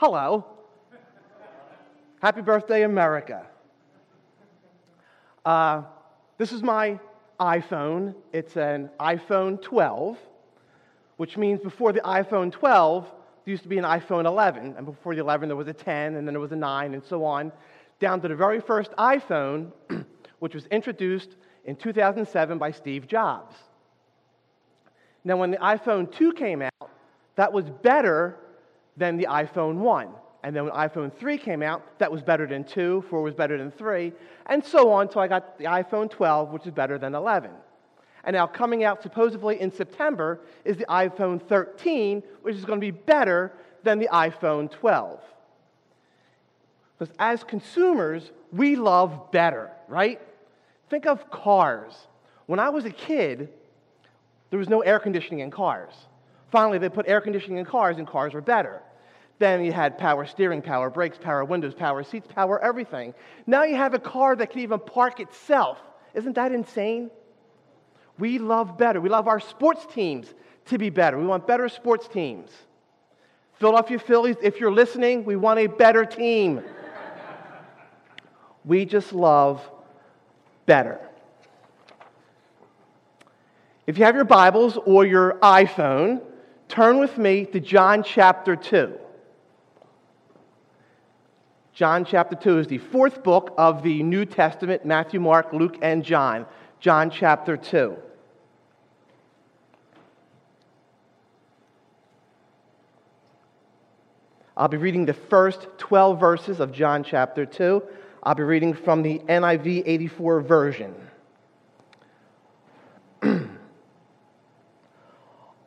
Hello. Happy birthday, America. Uh, this is my iPhone. It's an iPhone 12, which means before the iPhone 12, there used to be an iPhone 11. And before the 11, there was a 10, and then there was a 9, and so on, down to the very first iPhone, which was introduced in 2007 by Steve Jobs. Now, when the iPhone 2 came out, that was better than the iPhone 1. And then when iPhone 3 came out, that was better than 2, 4 was better than 3, and so on until I got the iPhone 12, which is better than 11. And now coming out supposedly in September is the iPhone 13, which is going to be better than the iPhone 12. Because as consumers, we love better, right? Think of cars. When I was a kid, there was no air conditioning in cars. Finally, they put air conditioning in cars, and cars were better. Then you had power steering, power brakes, power windows, power seats, power everything. Now you have a car that can even park itself. Isn't that insane? We love better. We love our sports teams to be better. We want better sports teams. Philadelphia Phillies, if you're listening, we want a better team. we just love better. If you have your Bibles or your iPhone, turn with me to John chapter 2. John chapter 2 is the fourth book of the New Testament Matthew, Mark, Luke, and John. John chapter 2. I'll be reading the first 12 verses of John chapter 2. I'll be reading from the NIV 84 version.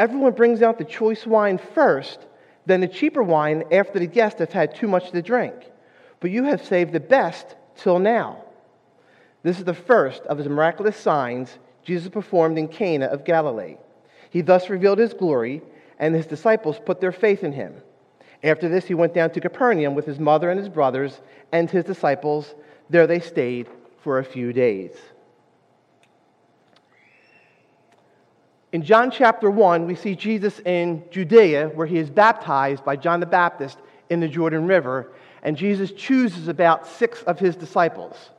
Everyone brings out the choice wine first, then the cheaper wine after the guests have had too much to drink but you have saved the best till now. This is the first of his miraculous signs Jesus performed in Cana of Galilee. He thus revealed his glory, and his disciples put their faith in him. After this, he went down to Capernaum with his mother and his brothers and his disciples. There they stayed for a few days. In John chapter 1, we see Jesus in Judea, where he is baptized by John the Baptist in the Jordan River, and Jesus chooses about six of his disciples.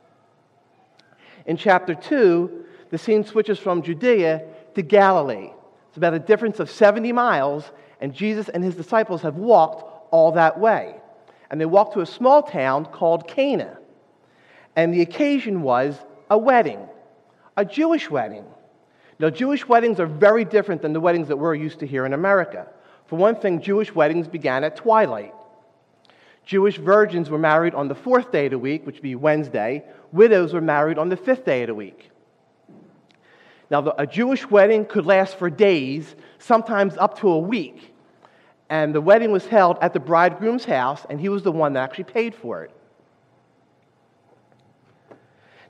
In chapter 2, the scene switches from Judea to Galilee. It's about a difference of 70 miles, and Jesus and his disciples have walked all that way. And they walked to a small town called Cana. And the occasion was a wedding, a Jewish wedding. Now, Jewish weddings are very different than the weddings that we're used to here in America. For one thing, Jewish weddings began at twilight. Jewish virgins were married on the fourth day of the week, which would be Wednesday. Widows were married on the fifth day of the week. Now, a Jewish wedding could last for days, sometimes up to a week. And the wedding was held at the bridegroom's house, and he was the one that actually paid for it.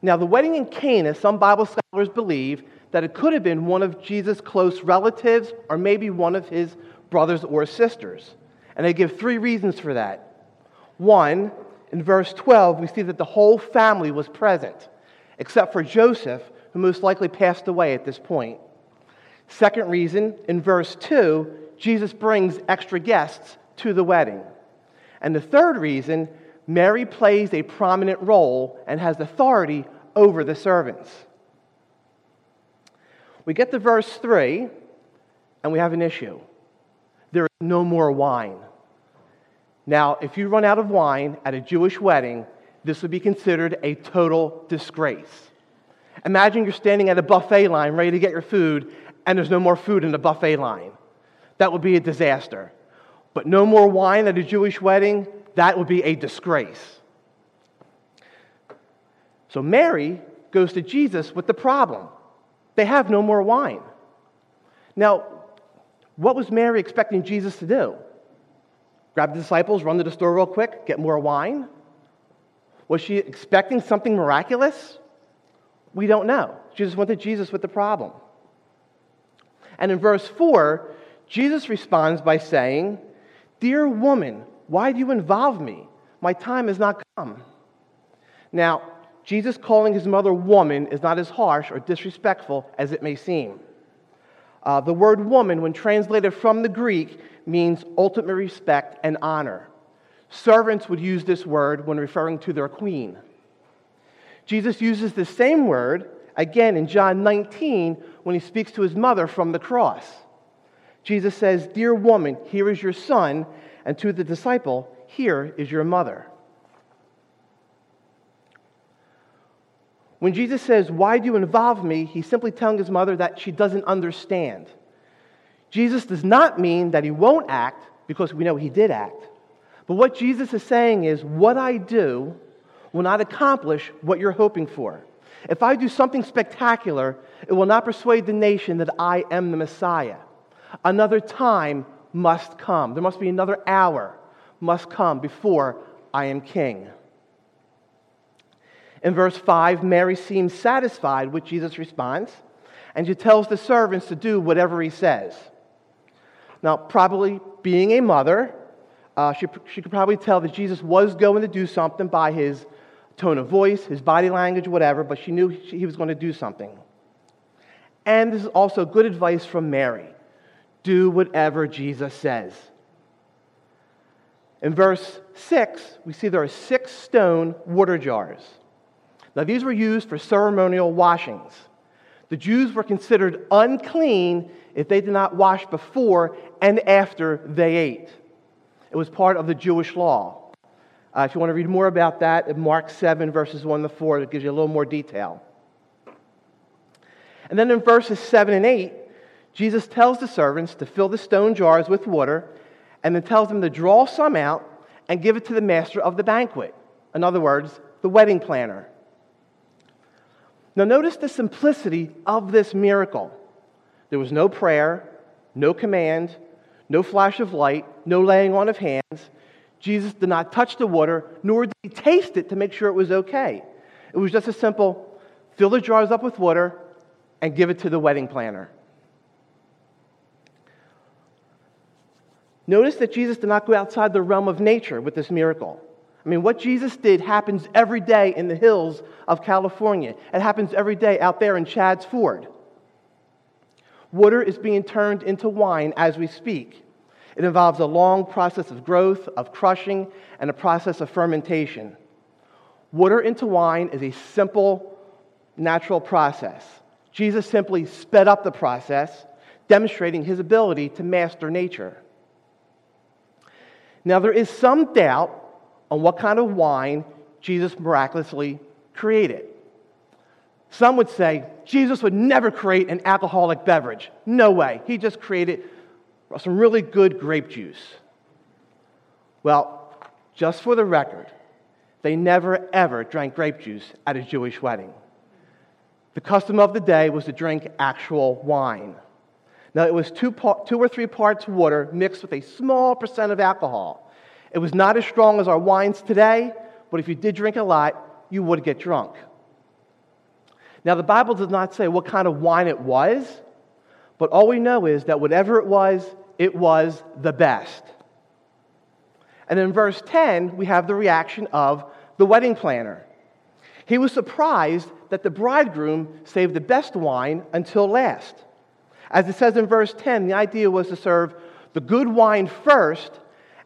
Now, the wedding in Cana, some Bible scholars believe that it could have been one of Jesus' close relatives or maybe one of his brothers or sisters. And they give three reasons for that. 1, in verse 12, we see that the whole family was present, except for Joseph, who most likely passed away at this point. Second reason, in verse 2, Jesus brings extra guests to the wedding. And the third reason, Mary plays a prominent role and has authority over the servants. We get to verse 3, and we have an issue. There is no more wine. Now, if you run out of wine at a Jewish wedding, this would be considered a total disgrace. Imagine you're standing at a buffet line ready to get your food, and there's no more food in the buffet line. That would be a disaster. But no more wine at a Jewish wedding, that would be a disgrace. So Mary goes to Jesus with the problem. They have no more wine. Now, what was Mary expecting Jesus to do? Grab the disciples, run to the store real quick, get more wine? Was she expecting something miraculous? We don't know. She just went to Jesus with the problem. And in verse 4, Jesus responds by saying, Dear woman, why do you involve me? My time has not come. Now, Jesus calling his mother woman is not as harsh or disrespectful as it may seem. Uh, the word woman, when translated from the Greek, means ultimate respect and honor. Servants would use this word when referring to their queen. Jesus uses the same word again in John 19 when he speaks to his mother from the cross. Jesus says, Dear woman, here is your son, and to the disciple, here is your mother. When Jesus says, Why do you involve me? he's simply telling his mother that she doesn't understand. Jesus does not mean that he won't act, because we know he did act. But what Jesus is saying is, What I do will not accomplish what you're hoping for. If I do something spectacular, it will not persuade the nation that I am the Messiah. Another time must come. There must be another hour must come before I am king. In verse 5, Mary seems satisfied with Jesus' response, and she tells the servants to do whatever he says. Now, probably being a mother, uh, she, she could probably tell that Jesus was going to do something by his tone of voice, his body language, whatever, but she knew he was going to do something. And this is also good advice from Mary do whatever Jesus says. In verse 6, we see there are six stone water jars. Now, these were used for ceremonial washings. The Jews were considered unclean if they did not wash before and after they ate. It was part of the Jewish law. Uh, if you want to read more about that, Mark 7, verses 1 to 4, it gives you a little more detail. And then in verses 7 and 8, Jesus tells the servants to fill the stone jars with water and then tells them to draw some out and give it to the master of the banquet. In other words, the wedding planner. Now, notice the simplicity of this miracle. There was no prayer, no command, no flash of light, no laying on of hands. Jesus did not touch the water, nor did he taste it to make sure it was okay. It was just a simple fill the jars up with water and give it to the wedding planner. Notice that Jesus did not go outside the realm of nature with this miracle. I mean, what Jesus did happens every day in the hills of California. It happens every day out there in Chadds Ford. Water is being turned into wine as we speak. It involves a long process of growth, of crushing, and a process of fermentation. Water into wine is a simple, natural process. Jesus simply sped up the process, demonstrating his ability to master nature. Now, there is some doubt on what kind of wine Jesus miraculously created. Some would say Jesus would never create an alcoholic beverage. No way. He just created some really good grape juice. Well, just for the record, they never ever drank grape juice at a Jewish wedding. The custom of the day was to drink actual wine. Now, it was two, two or three parts water mixed with a small percent of alcohol. It was not as strong as our wines today, but if you did drink a lot, you would get drunk. Now, the Bible does not say what kind of wine it was, but all we know is that whatever it was, it was the best. And in verse 10, we have the reaction of the wedding planner. He was surprised that the bridegroom saved the best wine until last. As it says in verse 10, the idea was to serve the good wine first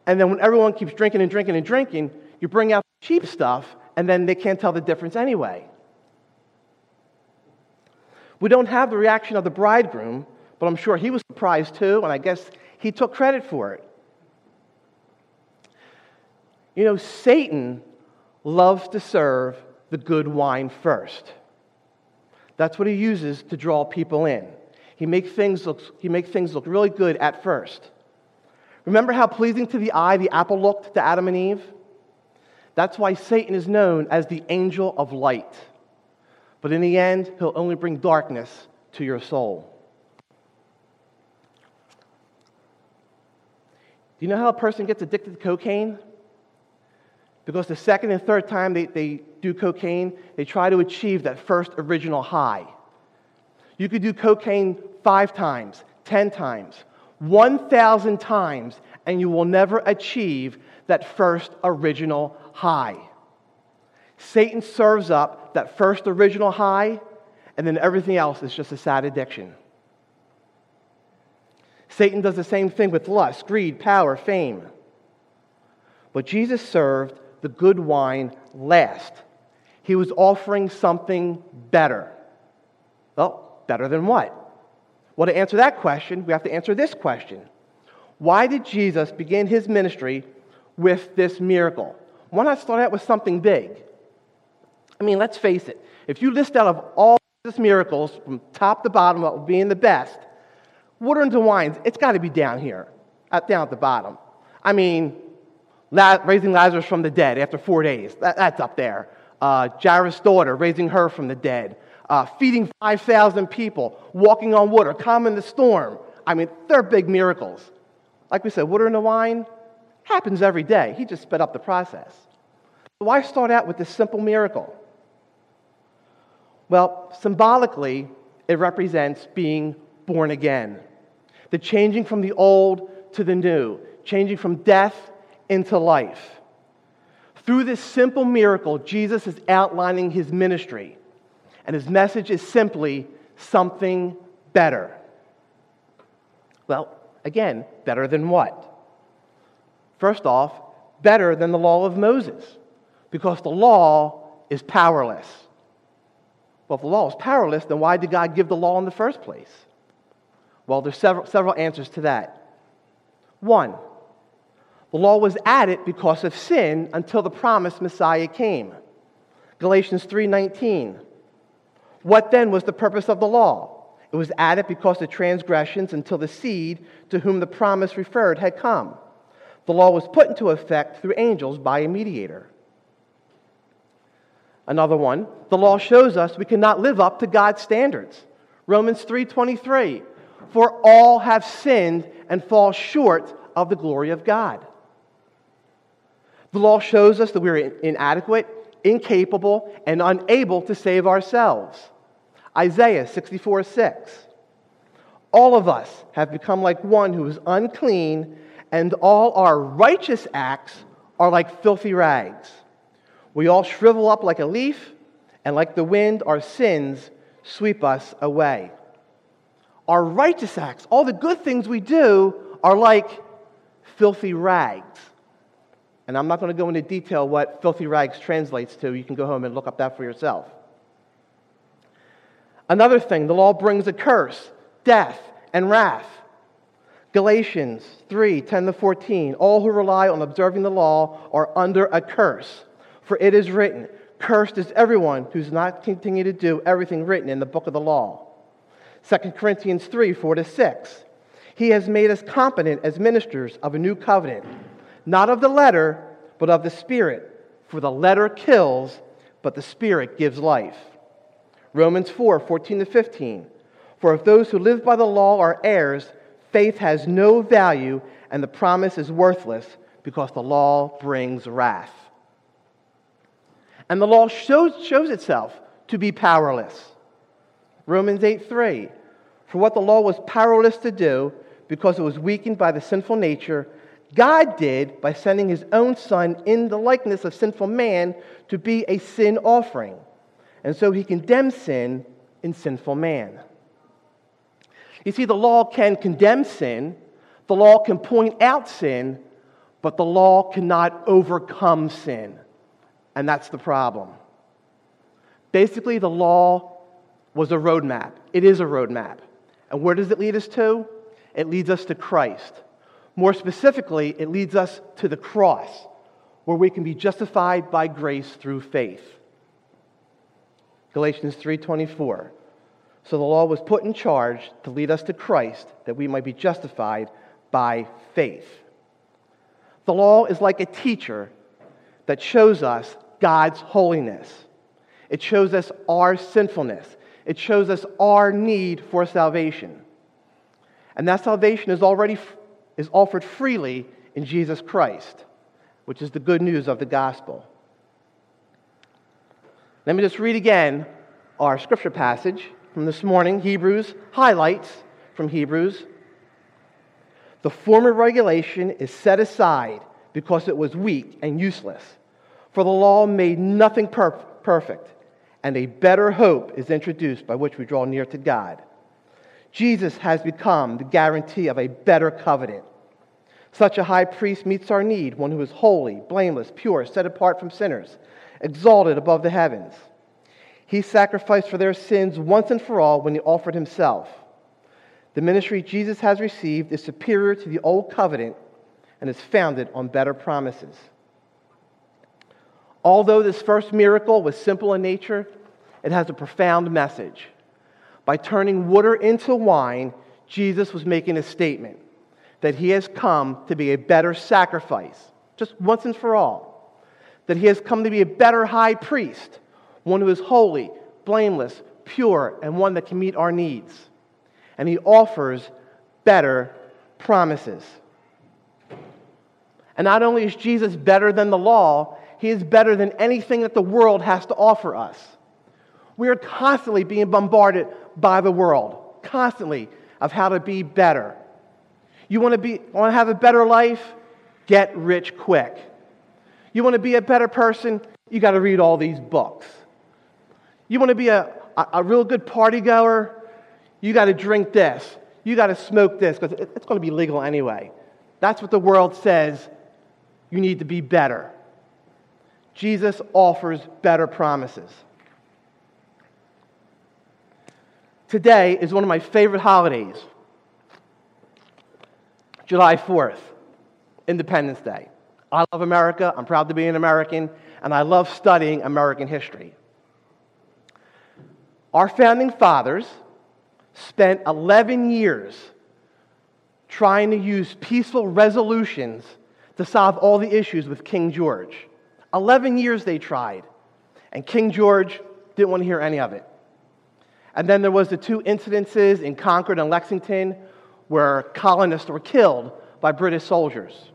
and then when everyone keeps drinking and drinking and drinking, you bring out cheap stuff, and then they can't tell the difference anyway. We don't have the reaction of the bridegroom, but I'm sure he was surprised too, and I guess he took credit for it. You know, Satan loves to serve the good wine first. That's what he uses to draw people in. He makes things look, he makes things look really good at first. Remember how pleasing to the eye the apple looked to Adam and Eve? That's why Satan is known as the angel of light. But in the end, he'll only bring darkness to your soul. Do you know how a person gets addicted to cocaine? Because the second and third time they, they do cocaine, they try to achieve that first original high. You could do cocaine five times, 10 times, 1,000 times, and you will never achieve that first original high. Satan serves up that first original high, and then everything else is just a sad addiction. Satan does the same thing with lust, greed, power, fame. But Jesus served the good wine last. He was offering something better. Well, better than what? Well, to answer that question, we have to answer this question Why did Jesus begin his ministry with this miracle? Why not start out with something big? I mean, let's face it. If you list out of all these miracles from top to bottom, what would being the best, water into wines, it's got to be down here, down at the bottom. I mean, raising Lazarus from the dead after four days, that, that's up there. Uh, Jairus' daughter, raising her from the dead. Uh, feeding 5,000 people, walking on water, calming the storm. I mean, they're big miracles. Like we said, water in the wine happens every day. He just sped up the process. Why start out with this simple miracle? Well, symbolically, it represents being born again. The changing from the old to the new, changing from death into life. Through this simple miracle, Jesus is outlining his ministry, and his message is simply something better. Well, again, better than what? First off, better than the law of Moses, because the law is powerless. Well, if the law is powerless, then why did God give the law in the first place? Well, there's several, several answers to that. One, the law was added because of sin until the promised Messiah came. Galatians 3:19. What then was the purpose of the law? It was added because of transgressions until the seed to whom the promise referred had come. The law was put into effect through angels by a mediator. Another one, the law shows us we cannot live up to God's standards. Romans 3:23. For all have sinned and fall short of the glory of God. The law shows us that we're inadequate, incapable, and unable to save ourselves. Isaiah 64 6. All of us have become like one who is unclean, and all our righteous acts are like filthy rags. We all shrivel up like a leaf, and like the wind, our sins sweep us away. Our righteous acts, all the good things we do, are like filthy rags. And I'm not going to go into detail what filthy rags translates to. You can go home and look up that for yourself. Another thing, the law brings a curse, death, and wrath. Galatians 3 10 to 14. All who rely on observing the law are under a curse. For it is written, Cursed is everyone who does not continue to do everything written in the book of the law. 2 Corinthians 3 4 to 6. He has made us competent as ministers of a new covenant not of the letter, but of the Spirit. For the letter kills, but the Spirit gives life. Romans 4 14 to 15. For if those who live by the law are heirs, faith has no value, and the promise is worthless because the law brings wrath. And the law shows, shows itself to be powerless. Romans 8 3. For what the law was powerless to do, because it was weakened by the sinful nature, God did by sending his own son in the likeness of sinful man to be a sin offering. And so he condemns sin in sinful man. You see, the law can condemn sin, the law can point out sin, but the law cannot overcome sin. And that's the problem. Basically, the law was a roadmap. It is a roadmap. And where does it lead us to? It leads us to Christ. More specifically, it leads us to the cross, where we can be justified by grace through faith. Galatians 3:24. So the law was put in charge to lead us to Christ that we might be justified by faith. The law is like a teacher that shows us God's holiness. It shows us our sinfulness. It shows us our need for salvation. And that salvation is already is offered freely in Jesus Christ, which is the good news of the gospel. Let me just read again our scripture passage from this morning, Hebrews, highlights from Hebrews. The former regulation is set aside because it was weak and useless. For the law made nothing per- perfect, and a better hope is introduced by which we draw near to God. Jesus has become the guarantee of a better covenant. Such a high priest meets our need, one who is holy, blameless, pure, set apart from sinners, exalted above the heavens. He sacrificed for their sins once and for all when he offered himself. The ministry Jesus has received is superior to the old covenant and is founded on better promises. Although this first miracle was simple in nature, it has a profound message. By turning water into wine, Jesus was making a statement that he has come to be a better sacrifice, just once and for all. That he has come to be a better high priest, one who is holy, blameless, pure, and one that can meet our needs. And he offers better promises. And not only is Jesus better than the law, he is better than anything that the world has to offer us. We are constantly being bombarded by the world, constantly, of how to be better. You want to, be, want to have a better life? Get rich quick. You want to be a better person? You got to read all these books. You want to be a, a, a real good party goer? You got to drink this. You got to smoke this because it's going to be legal anyway. That's what the world says you need to be better. Jesus offers better promises. Today is one of my favorite holidays July 4th, Independence Day. I love America. I'm proud to be an American, and I love studying American history. Our founding fathers spent 11 years trying to use peaceful resolutions to solve all the issues with King George. 11 years they tried, and King George didn't want to hear any of it. And then there was the two incidences in Concord and Lexington where colonists were killed by British soldiers.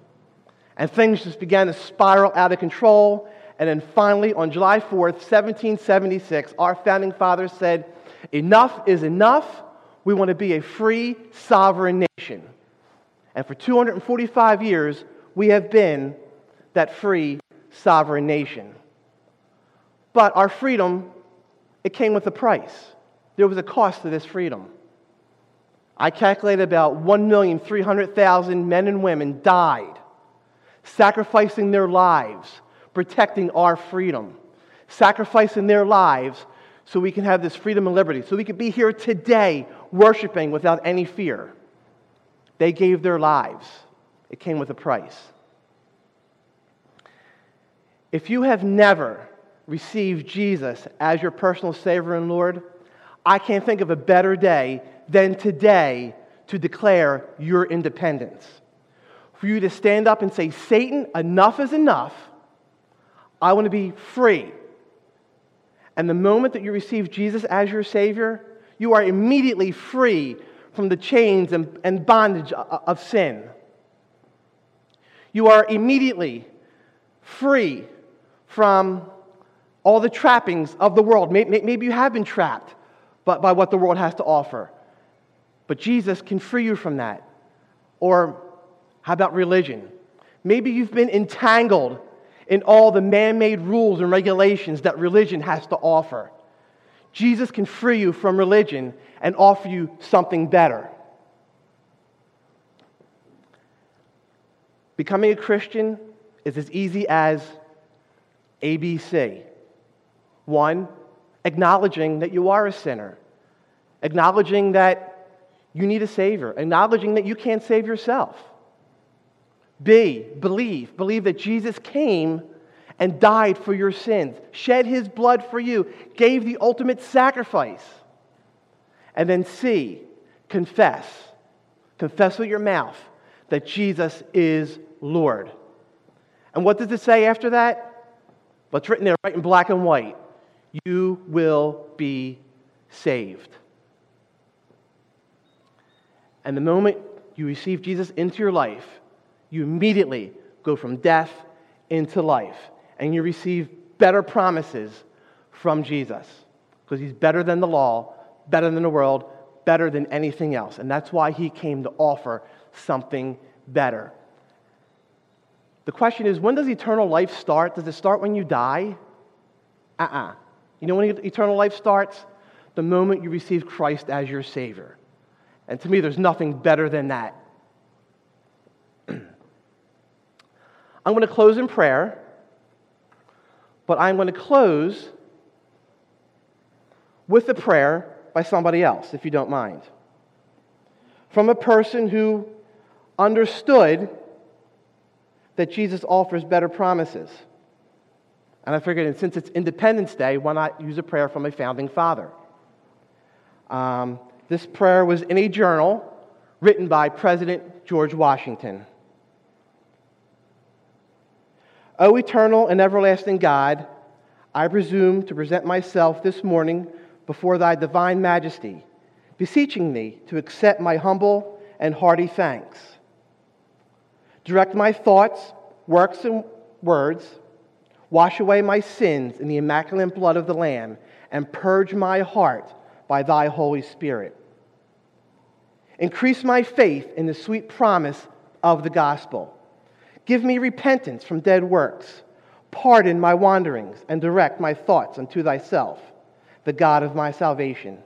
And things just began to spiral out of control. And then finally, on July 4th, 1776, our founding fathers said, Enough is enough. We want to be a free, sovereign nation. And for 245 years, we have been that free, sovereign nation. But our freedom, it came with a price. There was a cost to this freedom. I calculate about 1,300,000 men and women died, sacrificing their lives, protecting our freedom, sacrificing their lives so we can have this freedom and liberty, so we can be here today worshiping without any fear. They gave their lives, it came with a price. If you have never received Jesus as your personal Savior and Lord, I can't think of a better day than today to declare your independence. For you to stand up and say, Satan, enough is enough. I want to be free. And the moment that you receive Jesus as your Savior, you are immediately free from the chains and, and bondage of sin. You are immediately free from all the trappings of the world. Maybe you have been trapped by what the world has to offer. But Jesus can free you from that. Or how about religion? Maybe you've been entangled in all the man made rules and regulations that religion has to offer. Jesus can free you from religion and offer you something better. Becoming a Christian is as easy as ABC. One, acknowledging that you are a sinner, acknowledging that you need a Savior, acknowledging that you can't save yourself. B, believe. Believe that Jesus came and died for your sins, shed his blood for you, gave the ultimate sacrifice. And then C, confess. Confess with your mouth that Jesus is Lord. And what does it say after that? What's written there, right in black and white? You will be saved. And the moment you receive Jesus into your life, you immediately go from death into life. And you receive better promises from Jesus because he's better than the law, better than the world, better than anything else. And that's why he came to offer something better. The question is when does eternal life start? Does it start when you die? Uh uh-uh. uh You know when eternal life starts? The moment you receive Christ as your Savior. And to me, there's nothing better than that. I'm going to close in prayer, but I'm going to close with a prayer by somebody else, if you don't mind. From a person who understood that Jesus offers better promises. And I figured since it's Independence Day, why not use a prayer from a founding father? Um, this prayer was in a journal written by President George Washington. O eternal and everlasting God, I presume to present myself this morning before thy divine majesty, beseeching thee to accept my humble and hearty thanks. Direct my thoughts, works, and words, wash away my sins in the immaculate blood of the Lamb, and purge my heart by thy Holy Spirit. Increase my faith in the sweet promise of the gospel. Give me repentance from dead works. Pardon my wanderings and direct my thoughts unto thyself the God of my salvation.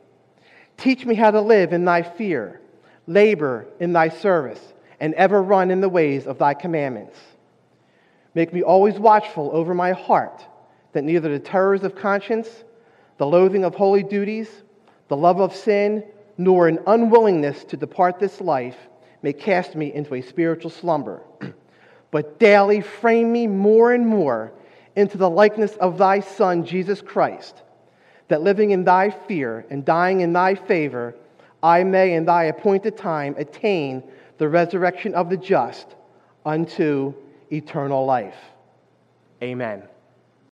Teach me how to live in thy fear, labor in thy service, and ever run in the ways of thy commandments. Make me always watchful over my heart, that neither the terrors of conscience, the loathing of holy duties, the love of sin, nor an unwillingness to depart this life may cast me into a spiritual slumber, but daily frame me more and more into the likeness of thy Son, Jesus Christ that living in thy fear and dying in thy favor, I may in thy appointed time attain the resurrection of the just unto eternal life. Amen.